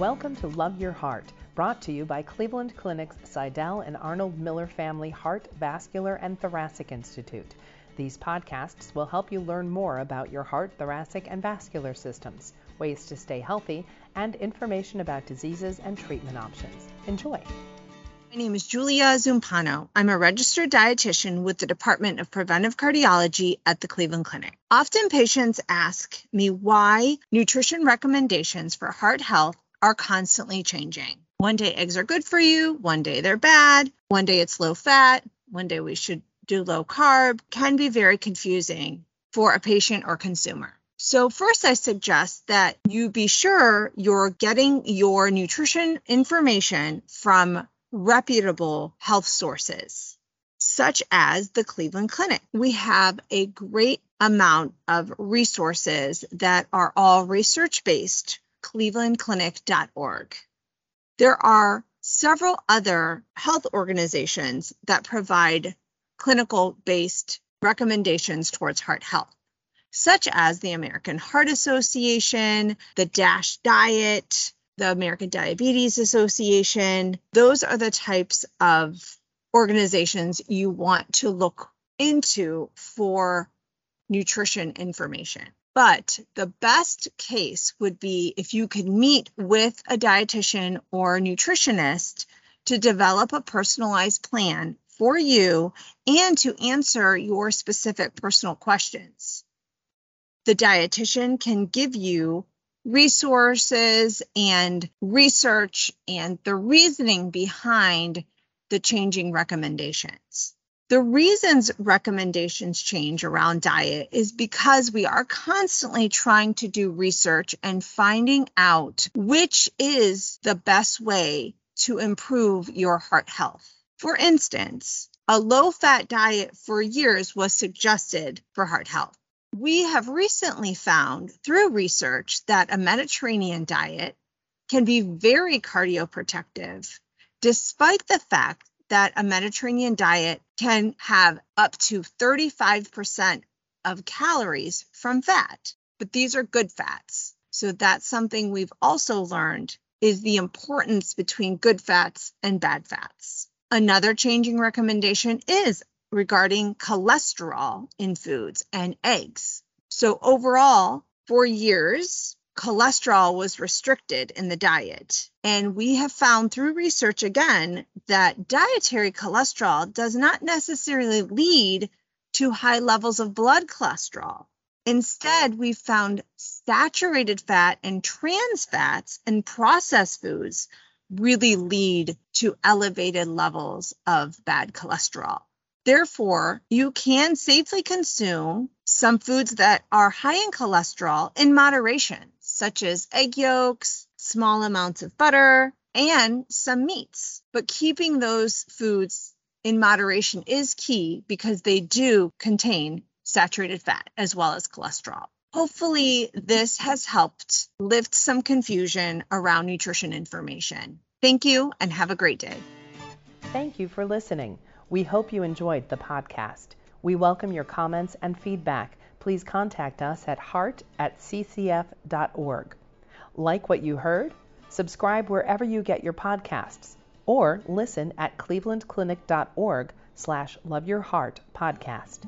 Welcome to Love Your Heart, brought to you by Cleveland Clinic's Sydell and Arnold Miller Family Heart, Vascular, and Thoracic Institute. These podcasts will help you learn more about your heart, thoracic, and vascular systems, ways to stay healthy, and information about diseases and treatment options. Enjoy. My name is Julia Zumpano. I'm a registered dietitian with the Department of Preventive Cardiology at the Cleveland Clinic. Often patients ask me why nutrition recommendations for heart health are constantly changing. One day eggs are good for you, one day they're bad, one day it's low fat, one day we should do low carb, can be very confusing for a patient or consumer. So, first, I suggest that you be sure you're getting your nutrition information from reputable health sources, such as the Cleveland Clinic. We have a great amount of resources that are all research based, clevelandclinic.org. There are several other health organizations that provide clinical based recommendations towards heart health, such as the American Heart Association, the DASH Diet, the American Diabetes Association. Those are the types of organizations you want to look into for nutrition information. But the best case would be if you could meet with a dietitian or nutritionist to develop a personalized plan for you and to answer your specific personal questions. The dietitian can give you resources and research and the reasoning behind the changing recommendations. The reasons recommendations change around diet is because we are constantly trying to do research and finding out which is the best way to improve your heart health. For instance, a low fat diet for years was suggested for heart health. We have recently found through research that a Mediterranean diet can be very cardioprotective, despite the fact that a Mediterranean diet can have up to 35% of calories from fat. But these are good fats. So that's something we've also learned is the importance between good fats and bad fats. Another changing recommendation is regarding cholesterol in foods and eggs. So, overall, for years, cholesterol was restricted in the diet. And we have found through research again that dietary cholesterol does not necessarily lead to high levels of blood cholesterol. Instead, we found saturated fat and trans fats and processed foods really lead to elevated levels of bad cholesterol. Therefore, you can safely consume some foods that are high in cholesterol in moderation, such as egg yolks, small amounts of butter, and some meats. But keeping those foods in moderation is key because they do contain saturated fat as well as cholesterol. Hopefully, this has helped lift some confusion around nutrition information. Thank you and have a great day. Thank you for listening. We hope you enjoyed the podcast. We welcome your comments and feedback. Please contact us at heart at ccf.org. Like what you heard? Subscribe wherever you get your podcasts or listen at clevelandclinic.org slash loveyourheart podcast.